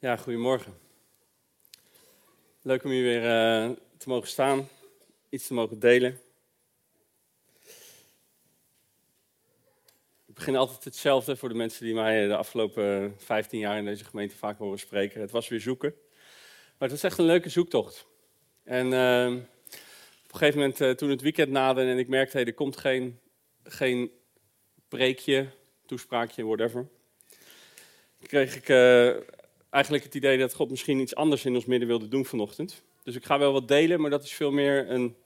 Ja, goedemorgen. Leuk om hier weer uh, te mogen staan, iets te mogen delen. Ik begin altijd hetzelfde voor de mensen die mij de afgelopen 15 jaar in deze gemeente vaak horen spreken. Het was weer zoeken, maar het was echt een leuke zoektocht. En uh, op een gegeven moment, uh, toen het weekend naderde en ik merkte, hey, er komt geen, geen preekje, toespraakje, whatever kreeg ik uh, eigenlijk het idee dat God misschien iets anders in ons midden wilde doen vanochtend. Dus ik ga wel wat delen, maar dat is veel meer een,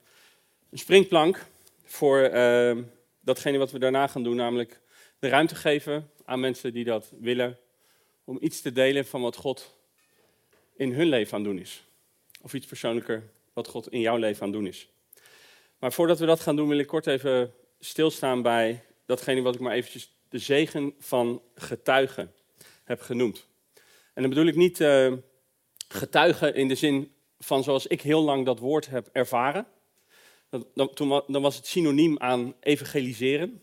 een springplank voor uh, datgene wat we daarna gaan doen, namelijk de ruimte geven aan mensen die dat willen, om iets te delen van wat God in hun leven aan doen is. Of iets persoonlijker, wat God in jouw leven aan doen is. Maar voordat we dat gaan doen, wil ik kort even stilstaan bij datgene wat ik maar eventjes de zegen van getuigen heb genoemd. En dan bedoel ik niet uh, getuigen in de zin van zoals ik heel lang dat woord heb ervaren. Dan, toen, dan was het synoniem aan evangeliseren.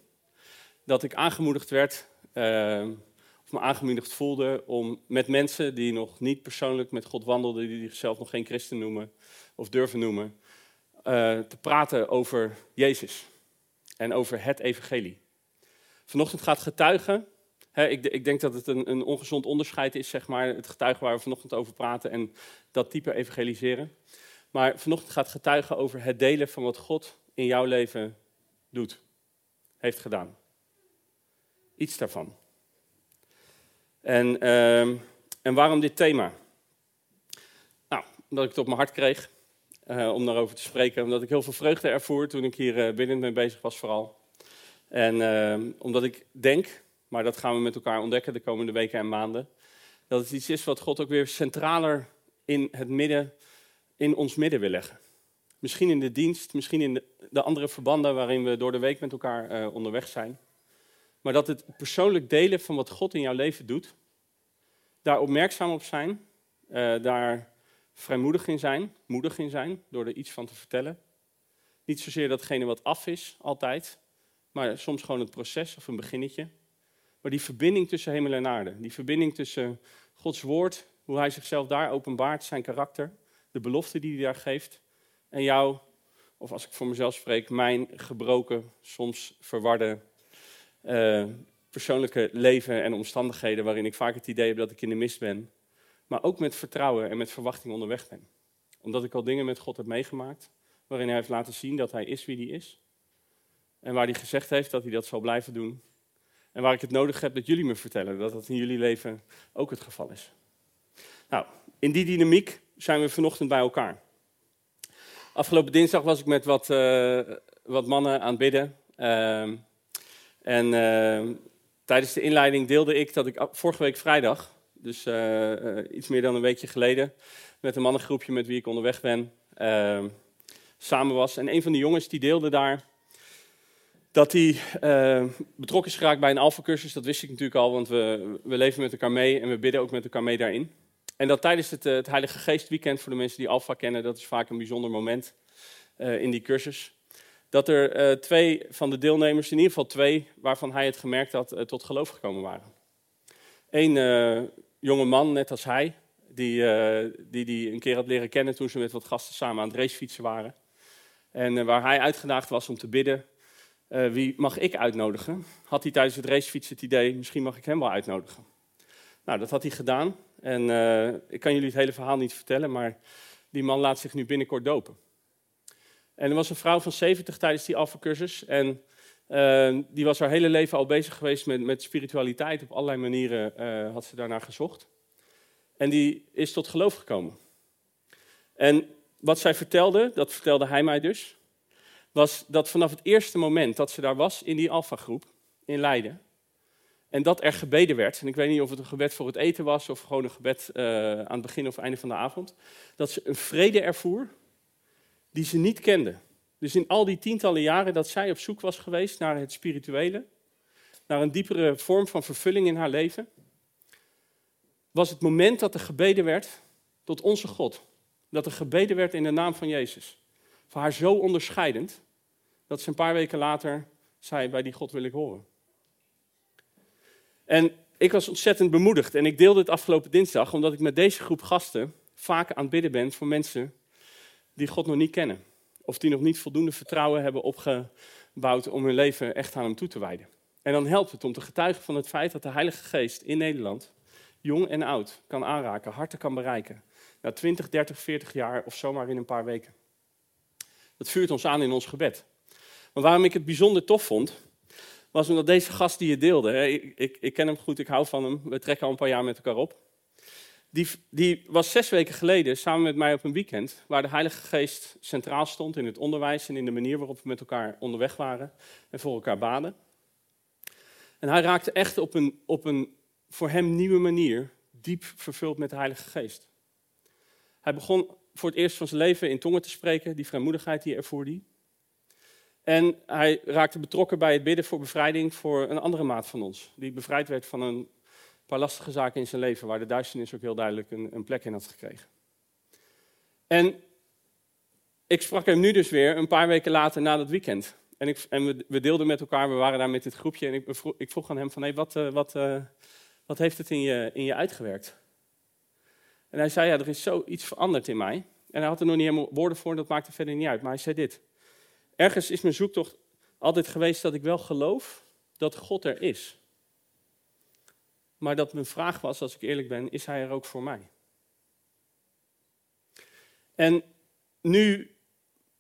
Dat ik aangemoedigd werd, uh, of me aangemoedigd voelde om met mensen die nog niet persoonlijk met God wandelden, die zichzelf nog geen christen noemen of durven noemen, uh, te praten over Jezus en over het evangelie. Vanochtend gaat getuigen ik, ik, denk dat het een, een, ongezond onderscheid is, zeg maar, het getuigen waar we vanochtend over praten en dat type evangeliseren. Maar vanochtend gaat getuigen over het delen van wat God in jouw leven doet, heeft gedaan. Iets daarvan. En, uh, en waarom dit thema? Nou, omdat ik het op mijn hart kreeg uh, om daarover te spreken. Omdat ik heel veel vreugde ervoer toen ik hier uh, binnen mee bezig was vooral. En uh, omdat ik denk maar dat gaan we met elkaar ontdekken de komende weken en maanden. Dat het iets is wat God ook weer centraler in het midden, in ons midden wil leggen. Misschien in de dienst, misschien in de, de andere verbanden waarin we door de week met elkaar uh, onderweg zijn. Maar dat het persoonlijk delen van wat God in jouw leven doet, daar opmerkzaam op zijn, uh, daar vrijmoedig in zijn, moedig in zijn, door er iets van te vertellen. Niet zozeer datgene wat af is, altijd, maar soms gewoon het proces of een beginnetje. Maar die verbinding tussen hemel en aarde, die verbinding tussen Gods woord, hoe hij zichzelf daar openbaart, zijn karakter, de belofte die hij daar geeft, en jou, of als ik voor mezelf spreek, mijn gebroken, soms verwarde uh, persoonlijke leven en omstandigheden waarin ik vaak het idee heb dat ik in de mist ben, maar ook met vertrouwen en met verwachting onderweg ben. Omdat ik al dingen met God heb meegemaakt, waarin hij heeft laten zien dat hij is wie hij is. En waar hij gezegd heeft dat hij dat zal blijven doen. En waar ik het nodig heb dat jullie me vertellen dat dat in jullie leven ook het geval is. Nou, in die dynamiek zijn we vanochtend bij elkaar. Afgelopen dinsdag was ik met wat, uh, wat mannen aan het bidden. Uh, en uh, tijdens de inleiding deelde ik dat ik vorige week vrijdag, dus eh, iets meer dan een weekje geleden, met een mannengroepje met wie ik onderweg ben, ehm, samen was. En een van de jongens die deelde daar dat hij uh, betrokken is geraakt bij een alfacursus. Dat wist ik natuurlijk al, want we, we leven met elkaar mee en we bidden ook met elkaar mee daarin. En dat tijdens het, uh, het Heilige Geest weekend, voor de mensen die Alfa kennen, dat is vaak een bijzonder moment uh, in die cursus. Dat er twee van de deelnemers, in ieder geval twee, waarvan hij het gemerkt had, tot geloof gekomen waren. Eén jonge man, net als hij, die, die die een keer had leren kennen toen ze met wat gasten samen aan het racefietsen waren. En waar hij uitgedaagd was om te bidden uh, wie mag ik uitnodigen? Had hij tijdens het racefietsen het idee, misschien mag ik hem wel uitnodigen. Nou, dat had hij gedaan. En uh, ik kan jullie het hele verhaal niet vertellen, maar die man laat zich nu binnenkort dopen. En er was een vrouw van 70 tijdens die alfacursus. En uh, die was haar hele leven al bezig geweest met, met spiritualiteit. Op allerlei manieren had ze daarnaar gezocht. En die is tot geloof gekomen. En wat zij vertelde, dat vertelde hij mij dus was dat vanaf het eerste moment dat ze daar was in die Alpha-groep in Leiden, en dat er gebeden werd, en ik weet niet of het een gebed voor het eten was of gewoon een gebed uh, aan het begin of einde van de avond, dat ze een vrede ervoer die ze niet kende. Dus in al die tientallen jaren dat zij op zoek was geweest naar het spirituele, naar een diepere vorm van vervulling in haar leven, was het moment dat er gebeden werd tot onze God. Dat er gebeden werd in de naam van Jezus voor haar zo onderscheidend, dat ze een paar weken later zei, bij die God wil ik horen. En ik was ontzettend bemoedigd en ik deelde het afgelopen dinsdag omdat ik met deze groep gasten vaak aan het bidden ben voor mensen die God nog niet kennen. Of die nog niet voldoende vertrouwen hebben opgebouwd om hun leven echt aan hem toe te wijden. En dan helpt het om te getuigen van het feit dat de Heilige Geest in Nederland, jong en oud, kan aanraken, harten kan bereiken. Na 20, 30, 40 jaar of zomaar in een paar weken. Dat vuurt ons aan in ons gebed. Maar waarom ik het bijzonder tof vond, was omdat deze gast die je deelde, ik, ik, ik ken hem goed, ik hou van hem, we trekken al een paar jaar met elkaar op. Die, die, was zes weken geleden samen met mij op een weekend waar de Heilige Geest centraal stond in het onderwijs en in de manier waarop we met elkaar onderweg waren en voor elkaar baden. En hij raakte echt op een, op een voor hem nieuwe manier diep vervuld met de Heilige Geest. Hij begon voor het eerst van zijn leven in tongen te spreken, die vrijmoedigheid die ervoerde hij. En hij raakte betrokken bij het bidden voor bevrijding voor een andere maat van ons, die bevrijd werd van een paar lastige zaken in zijn leven, waar de duisternis ook heel duidelijk een, een plek in had gekregen. En ik sprak hem nu dus weer een paar weken later na dat weekend. En, ik, en we, deelden met elkaar, we waren daar met dit groepje. En ik, ik vroeg aan hem van, hey, wat, wat, uh, wat heeft het in je, in je uitgewerkt? En hij zei, ja, er is zoiets veranderd in mij. En hij had er nog niet helemaal woorden voor, dat maakte verder niet uit. Maar hij zei dit. Ergens is mijn zoektocht altijd geweest dat ik wel geloof dat God er is. Maar dat mijn vraag was, als ik eerlijk ben, is hij er ook voor mij? En nu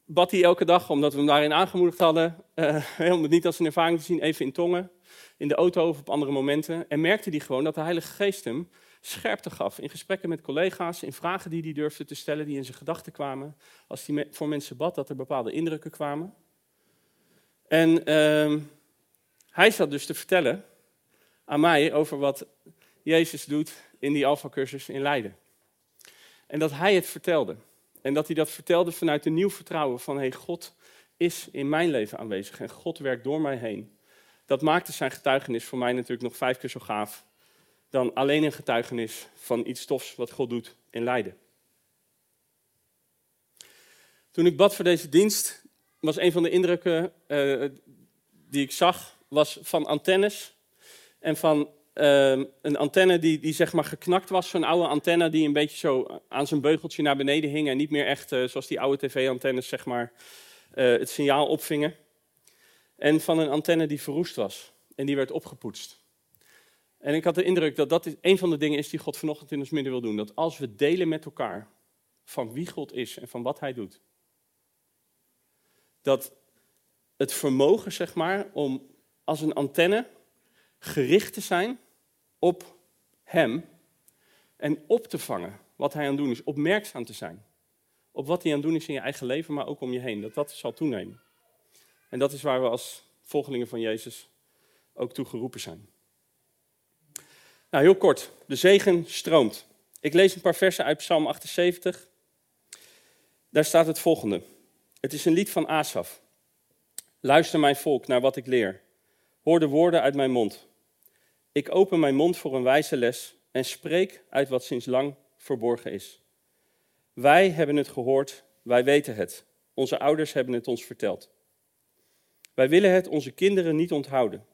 bad hij elke dag, omdat we hem daarin aangemoedigd hadden, uh, om het niet als een ervaring te zien, even in tongen, in de auto of op andere momenten. En merkte hij gewoon dat de Heilige Geest hem scherpte gaf in gesprekken met collega's, in vragen die hij durfde te stellen, die in zijn gedachten kwamen. Als hij voor mensen bad, dat er bepaalde indrukken kwamen. En uh, hij zat dus te vertellen aan mij over wat Jezus doet in die Alpha-cursus in Leiden. En dat hij het vertelde. En dat hij dat vertelde vanuit een nieuw vertrouwen van, hey, God is in mijn leven aanwezig en God werkt door mij heen. Dat maakte zijn getuigenis voor mij natuurlijk nog vijf keer zo gaaf dan alleen een getuigenis van iets tofs wat God doet in Leiden. Toen ik bad voor deze dienst, was een van de indrukken uh, die ik zag, was van antennes en van uh, een antenne die, die zeg maar geknakt was, zo'n oude antenne die een beetje zo aan zijn beugeltje naar beneden hing en niet meer echt uh, zoals die oude tv-antennes zeg maar het signaal opvingen. En van een antenne die verroest was en die werd opgepoetst. En ik had de indruk dat dat een van de dingen is die God vanochtend in ons midden wil doen. Dat als we delen met elkaar van wie God is en van wat Hij doet, dat het vermogen, zeg maar, om als een antenne gericht te zijn op Hem en op te vangen wat Hij aan het doen is, opmerkzaam te zijn. Op wat Hij aan het doen is in je eigen leven, maar ook om je heen. Dat dat zal toenemen. En dat is waar we als volgelingen van Jezus ook toe geroepen zijn. Nou, heel kort. De zegen stroomt. Ik lees een paar versen uit Psalm 78. Daar staat het volgende. Het is een lied van Asaf. Luister mijn volk naar wat ik leer. Hoor de woorden uit mijn mond. Ik open mijn mond voor een wijze les en spreek uit wat sinds lang verborgen is. Wij hebben het gehoord, wij weten het. Onze ouders hebben het ons verteld. Wij willen het onze kinderen niet onthouden.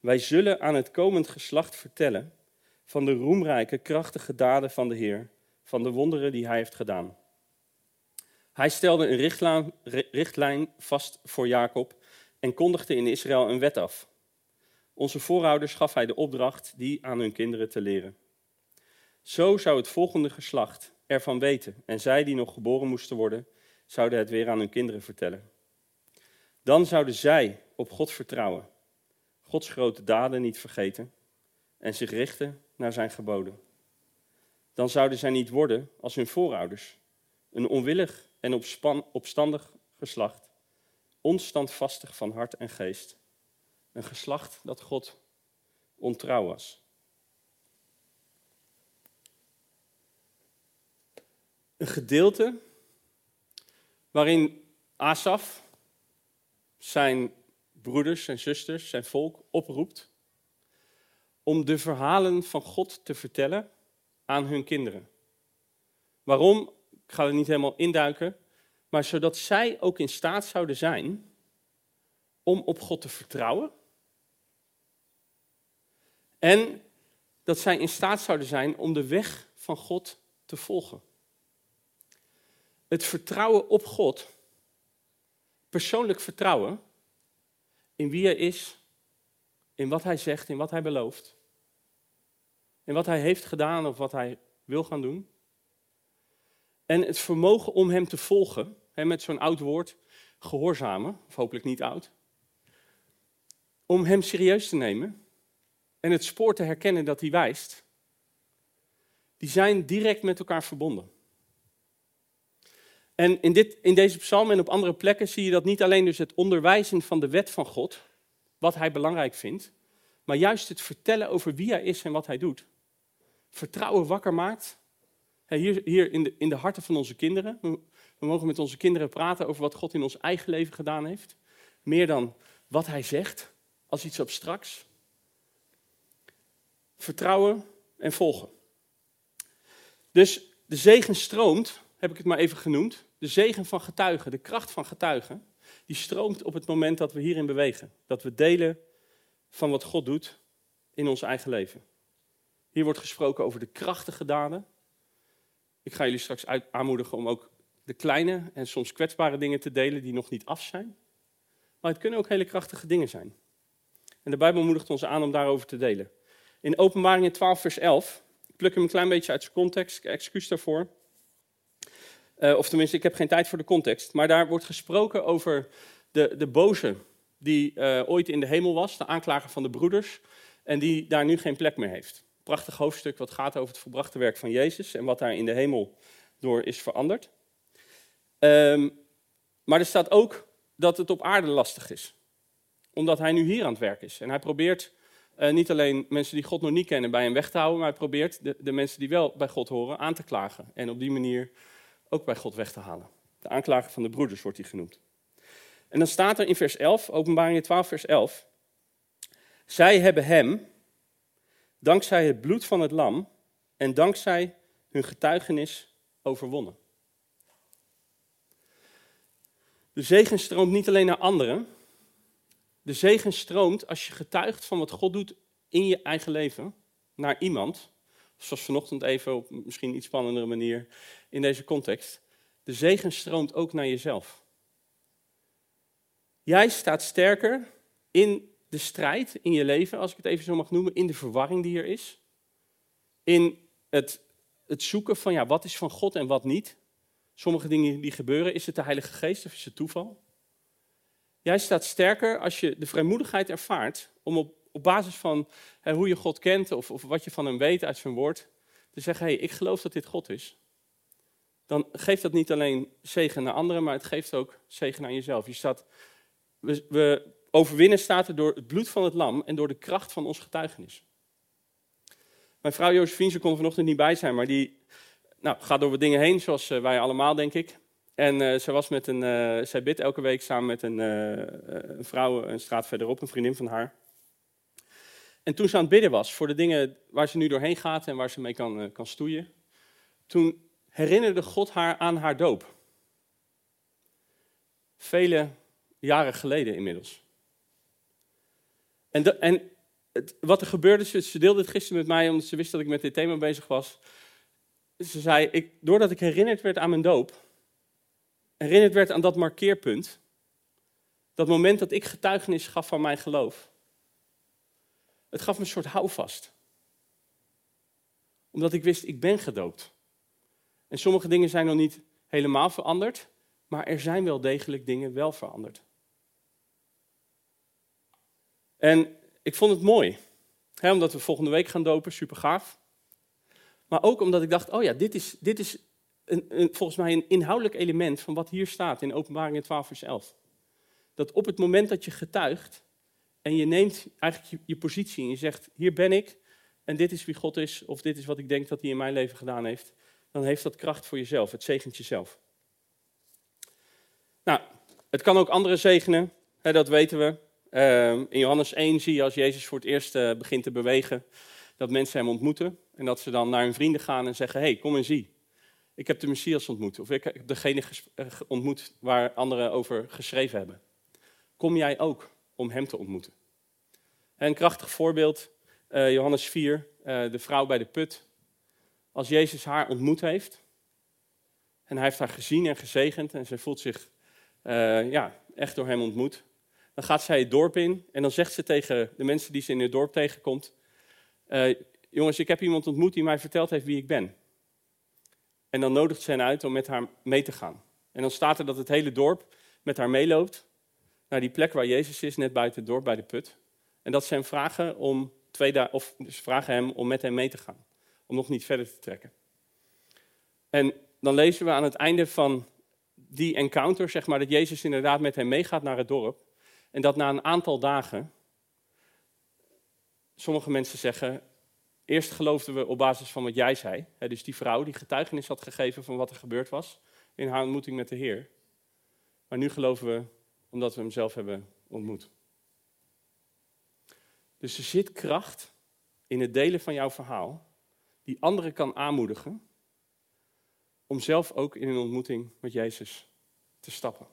Wij zullen aan het komend geslacht vertellen van de roemrijke, krachtige daden van de Heer, van de wonderen die Hij heeft gedaan. Hij stelde een richtlijn, vast voor Jacob en kondigde in Israël een wet af. Onze voorouders gaf Hij de opdracht die aan hun kinderen te leren. Zo zou het volgende geslacht ervan weten en zij die nog geboren moesten worden, zouden het weer aan hun kinderen vertellen. Dan zouden zij op God vertrouwen Gods grote daden niet vergeten en zich richten naar zijn geboden. Dan zouden zij niet worden als hun voorouders, een onwillig en opstandig geslacht, onstandvastig van hart en geest, een geslacht dat God ontrouw was. Een gedeelte waarin Asaf zijn broeders en zusters, zijn volk, oproept om de verhalen van God te vertellen aan hun kinderen. Waarom? Ik ga er niet helemaal induiken, maar zodat zij ook in staat zouden zijn om op God te vertrouwen en dat zij in staat zouden zijn om de weg van God te volgen. Het vertrouwen op God, persoonlijk vertrouwen in wie Hij is, in wat Hij zegt, in wat Hij belooft, in wat Hij heeft gedaan of wat Hij wil gaan doen. En het vermogen om Hem te volgen, hè, met zo'n oud woord, gehoorzamen, of hopelijk niet oud, om Hem serieus te nemen en het spoor te herkennen dat Hij wijst, die zijn direct met elkaar verbonden. En in, dit, in deze psalm en op andere plekken zie je dat niet alleen dus het onderwijzen van de wet van God, wat hij belangrijk vindt, maar juist het vertellen over wie hij is en wat hij doet. Vertrouwen wakker maakt. Hier, hier in, de, in de harten van onze kinderen. We mogen met onze kinderen praten over wat God in ons eigen leven gedaan heeft. Meer dan wat hij zegt, als iets abstracts. Vertrouwen en volgen. Dus de zegen stroomt, heb ik het maar even genoemd. De zegen van getuigen, de kracht van getuigen, die stroomt op het moment dat we hierin bewegen. Dat we delen van wat God doet in ons eigen leven. Hier wordt gesproken over de krachtige daden. Ik ga jullie straks aanmoedigen om ook de kleine en soms kwetsbare dingen te delen die nog niet af zijn. Maar het kunnen ook hele krachtige dingen zijn. En de Bijbel moedigt ons aan om daarover te delen. In Openbaringen 12, vers 11, ik pluk hem een klein beetje uit zijn context, excuus daarvoor. Uh, of tenminste, ik heb geen tijd voor de context. Maar daar wordt gesproken over de, de boze die uh, ooit in de hemel was, de aanklager van de broeders, en die daar nu geen plek meer heeft. Prachtig hoofdstuk wat gaat over het volbrachte werk van Jezus en wat daar in de hemel door is veranderd. Um, maar er staat ook dat het op aarde lastig is, omdat hij nu hier aan het werk is. En hij probeert uh, niet alleen mensen die God nog niet kennen bij hem weg te houden, maar hij probeert de, de mensen die wel bij God horen aan te klagen. En op die manier ook bij God weg te halen. De aanklager van de broeders wordt hij genoemd. En dan staat er in vers 11, openbaring 12 vers 11. Zij hebben hem, dankzij het bloed van het lam en dankzij hun getuigenis, overwonnen. De zegen stroomt niet alleen naar anderen. De zegen stroomt als je getuigt van wat God doet in je eigen leven naar iemand zoals vanochtend even op misschien iets spannendere manier in deze context. De zegen stroomt ook naar jezelf. Jij staat sterker in de strijd in je leven, als ik het even zo mag noemen, in de verwarring die er is. In het, het zoeken van ja, wat is van God en wat niet. Sommige dingen die gebeuren, is het de Heilige Geest of is het toeval? Jij staat sterker als je de vrijmoedigheid ervaart om op op basis van hoe je God kent of, of, wat je van hem weet uit zijn woord, te zeggen, hé, hey, ik geloof dat dit God is. Dan geeft dat niet alleen zegen naar anderen, maar het geeft ook zegen aan jezelf. Je staat, we, we overwinnen staat er door het bloed van het lam en door de kracht van ons getuigenis. Mijn vrouw Josephine, ze kon vanochtend niet bij zijn, maar die nou, gaat door wat dingen heen, zoals eh, wij allemaal, denk ik. En uh, ze was met een, uh, zij bidt elke week samen met een, een vrouw een straat verderop, een vriendin van haar. En toen ze aan het bidden was voor de dingen waar ze nu doorheen gaat en waar ze mee kan, eh, kan stoeien, toen herinnerde God haar aan haar doop. Vele jaren geleden inmiddels. En, en wat er gebeurde, ze, ze deelde het gisteren met mij omdat ze wist dat ik met dit thema bezig was. Ze zei, ik, doordat ik herinnerd werd aan mijn doop, herinnerd werd aan dat markeerpunt, dat moment dat ik getuigenis gaf van mijn geloof, het gaf me een soort houvast. Omdat ik wist, ik ben gedoopt. En sommige dingen zijn nog niet helemaal veranderd, maar er zijn wel degelijk dingen wel veranderd. En ik vond het mooi, hè, omdat we volgende week gaan dopen, super gaaf. Maar ook omdat ik dacht, oh ja, dit is, dit is een, een, volgens mij een inhoudelijk element van wat hier staat in Openbaring 12 vers 11. Dat op het moment dat je getuigt, en je neemt eigenlijk je, positie en je zegt, hier ben ik en dit is wie God is, of dit is wat ik denk dat hij in mijn leven gedaan heeft, dan heeft dat kracht voor jezelf, het zegent jezelf. Nou, het kan ook anderen zegenen, hè, dat weten we. Uh, in Johannes 1 zie je als Jezus voor het eerst uh, begint te bewegen, dat mensen hem ontmoeten en dat ze dan naar hun vrienden gaan en zeggen, hey, kom en zie. Ik heb de Messias ontmoet, of ik heb degene eh, ontmoet waar anderen over geschreven hebben. Kom jij ook? Om hem te ontmoeten. Een krachtig voorbeeld uh, Johannes 4, uh, de vrouw bij de put. Als Jezus haar ontmoet heeft, en hij heeft haar gezien en gezegend, en ze voelt zich uh, ja, echt door hem ontmoet, dan gaat zij het dorp in en dan zegt ze tegen de mensen die ze in het dorp tegenkomt, jongens, ik heb iemand ontmoet die mij verteld heeft wie ik ben. En dan nodigt ze hen uit om met haar mee te gaan. En dan staat er dat het hele dorp met haar meeloopt naar die plek waar Jezus is, net buiten het dorp bij de put. En dat ze hem vragen om twee of dus vragen hem om met hem mee te gaan. Om nog niet verder te trekken. En dan lezen we aan het einde van die encounter, zeg maar, dat Jezus inderdaad met hem meegaat naar het dorp. En dat na een aantal dagen, sommige mensen zeggen, eerst geloofden we op basis van wat jij zei. Hè, dus die vrouw die getuigenis had gegeven van wat er gebeurd was in haar ontmoeting met de Heer. Maar nu geloven we omdat we hem zelf hebben ontmoet. Dus er zit kracht in het delen van jouw verhaal, die anderen kan aanmoedigen om zelf ook in een ontmoeting met Jezus te stappen.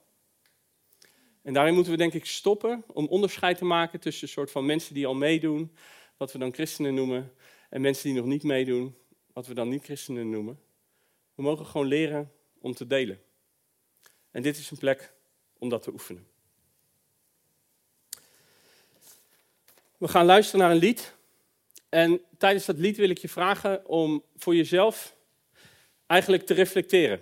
En daarin moeten we denk ik stoppen om onderscheid te maken tussen een soort van mensen die al meedoen, wat we dan christenen noemen, en mensen die nog niet meedoen, wat we dan niet christenen noemen. We mogen gewoon leren om te delen. En dit is een plek om dat te oefenen. We gaan luisteren naar een lied. En tijdens dat lied wil ik je vragen om voor jezelf eigenlijk te reflecteren.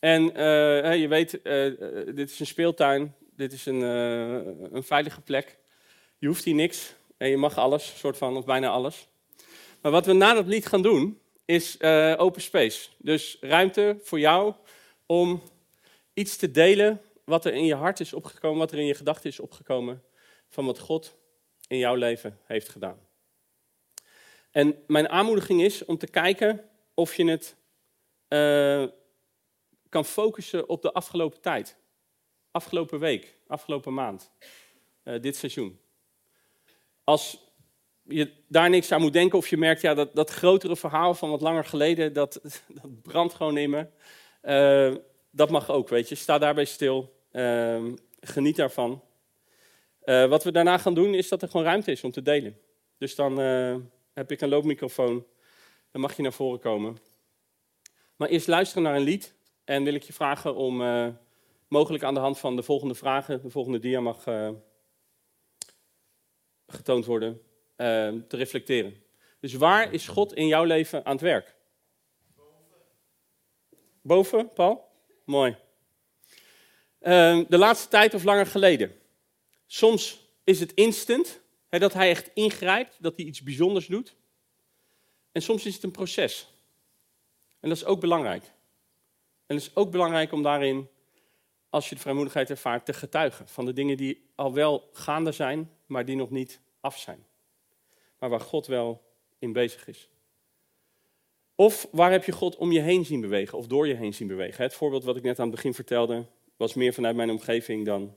En uh, je weet, uh, dit is een speeltuin, dit is een, een veilige plek. Je hoeft hier niks en je mag alles, soort van, of bijna alles. Maar wat we na dat lied gaan doen, is open space. Dus ruimte voor jou om iets te delen wat er in je hart is opgekomen, wat er in je gedachten is opgekomen van wat God in jouw leven heeft gedaan. En mijn aanmoediging is om te kijken of je het uh, kan focussen op de afgelopen tijd. Afgelopen week, afgelopen maand, uh, dit seizoen. Als je daar niks aan moet denken of je merkt, ja, dat, dat grotere verhaal van wat langer geleden, dat, dat brandt gewoon in me. Uh, dat mag ook, weet je. Sta daarbij stil. Uh, geniet daarvan. Uh, wat we daarna gaan doen, is dat er gewoon ruimte is om te delen. Dus dan uh, heb ik een loopmicrofoon. Dan mag je naar voren komen. Maar eerst luisteren naar een lied. En wil ik je vragen om uh, mogelijk aan de hand van de volgende vragen, de volgende dia mag getoond worden, te reflecteren. Dus waar is God in jouw leven aan het werk? Boven. Boven, Paul? Mooi. Uh, de laatste tijd of langer geleden. Soms is het instant, hè, dat hij echt ingrijpt, dat hij iets bijzonders doet. En soms is het een proces. En dat is ook belangrijk. En het is ook belangrijk om daarin, als je de vrijmoedigheid ervaart, te getuigen van de dingen die al wel gaande zijn, maar die nog niet af zijn. Maar waar God wel in bezig is. Of waar heb je God om je heen zien bewegen of door je heen zien bewegen? Het voorbeeld wat ik net aan het begin vertelde was meer vanuit mijn omgeving dan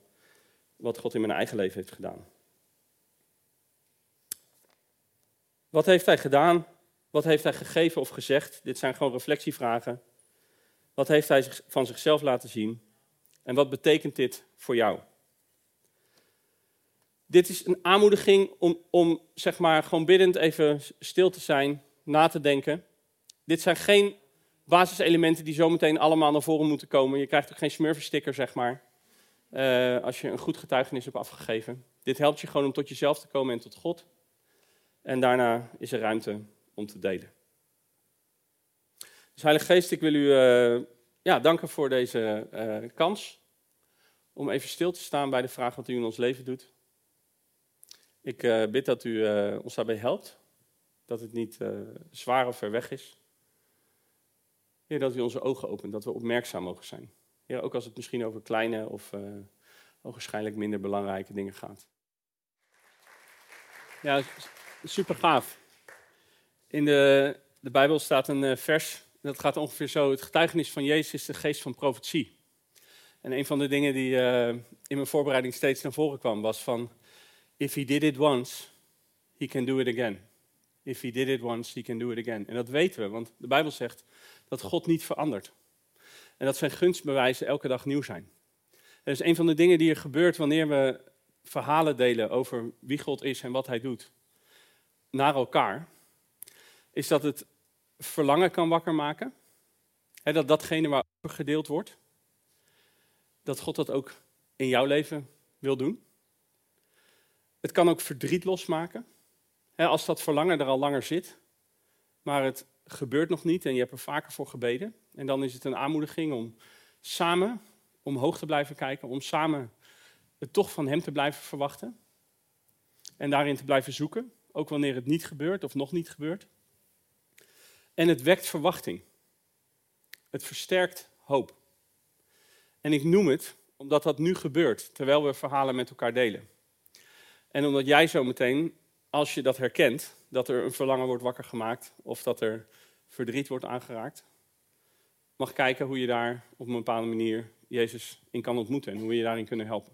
wat God in mijn eigen leven heeft gedaan. Wat heeft hij gedaan? Wat heeft hij gegeven of gezegd? Dit zijn gewoon reflectievragen. Wat heeft hij van zichzelf laten zien? En wat betekent dit voor jou? Dit is een aanmoediging om, om zeg maar gewoon biddend even stil te zijn, na te denken. Dit zijn geen basiselementen die zometeen allemaal naar voren moeten komen. Je krijgt ook geen smurfensticker, zeg maar. Uh, als je een goed getuigenis hebt afgegeven. Dit helpt je gewoon om tot jezelf te komen en tot God. En daarna is er ruimte om te delen. Dus Heilige Geest, ik wil u uh, ja, danken voor deze uh, kans. Om even stil te staan bij de vraag wat u in ons leven doet. Ik bid dat u ons daarbij helpt. Dat het niet zwaar of ver weg is. Dat u onze ogen opent, dat we opmerkzaam mogen zijn. Ook als het misschien over kleine of uh, ogenschijnlijk minder belangrijke dingen gaat. Ja, super gaaf. In de, de Bijbel staat een uh, vers, dat gaat ongeveer zo: Het getuigenis van Jezus is de geest van profetie. En een van de dingen die uh, in mijn voorbereiding steeds naar voren kwam, was van: If he did it once, he can do it again. If he did it once, he can do it again. En dat weten we, want de Bijbel zegt dat God niet verandert. En dat zijn gunstbewijzen elke dag nieuw zijn. Dat is een van de dingen die er gebeurt wanneer we verhalen delen over wie God is en wat hij doet. naar elkaar, is dat het verlangen kan wakker maken. Hè, dat datgene waarover gedeeld wordt, dat God dat ook in jouw leven wil doen. Het kan ook verdriet losmaken. Als dat verlangen er al langer zit, maar het gebeurt nog niet en je hebt er vaker voor gebeden. En dan is het een aanmoediging om samen omhoog te blijven kijken, om samen het toch van Hem te blijven verwachten. En daarin te blijven zoeken, ook wanneer het niet gebeurt of nog niet gebeurt. En het wekt verwachting. Het versterkt hoop. En ik noem het omdat dat nu gebeurt, terwijl we verhalen met elkaar delen. En omdat jij zo meteen, als je dat herkent, dat er een verlangen wordt wakker gemaakt of dat er verdriet wordt aangeraakt, mag kijken hoe je daar op een bepaalde manier Jezus in kan ontmoeten en hoe we je daarin kunnen helpen.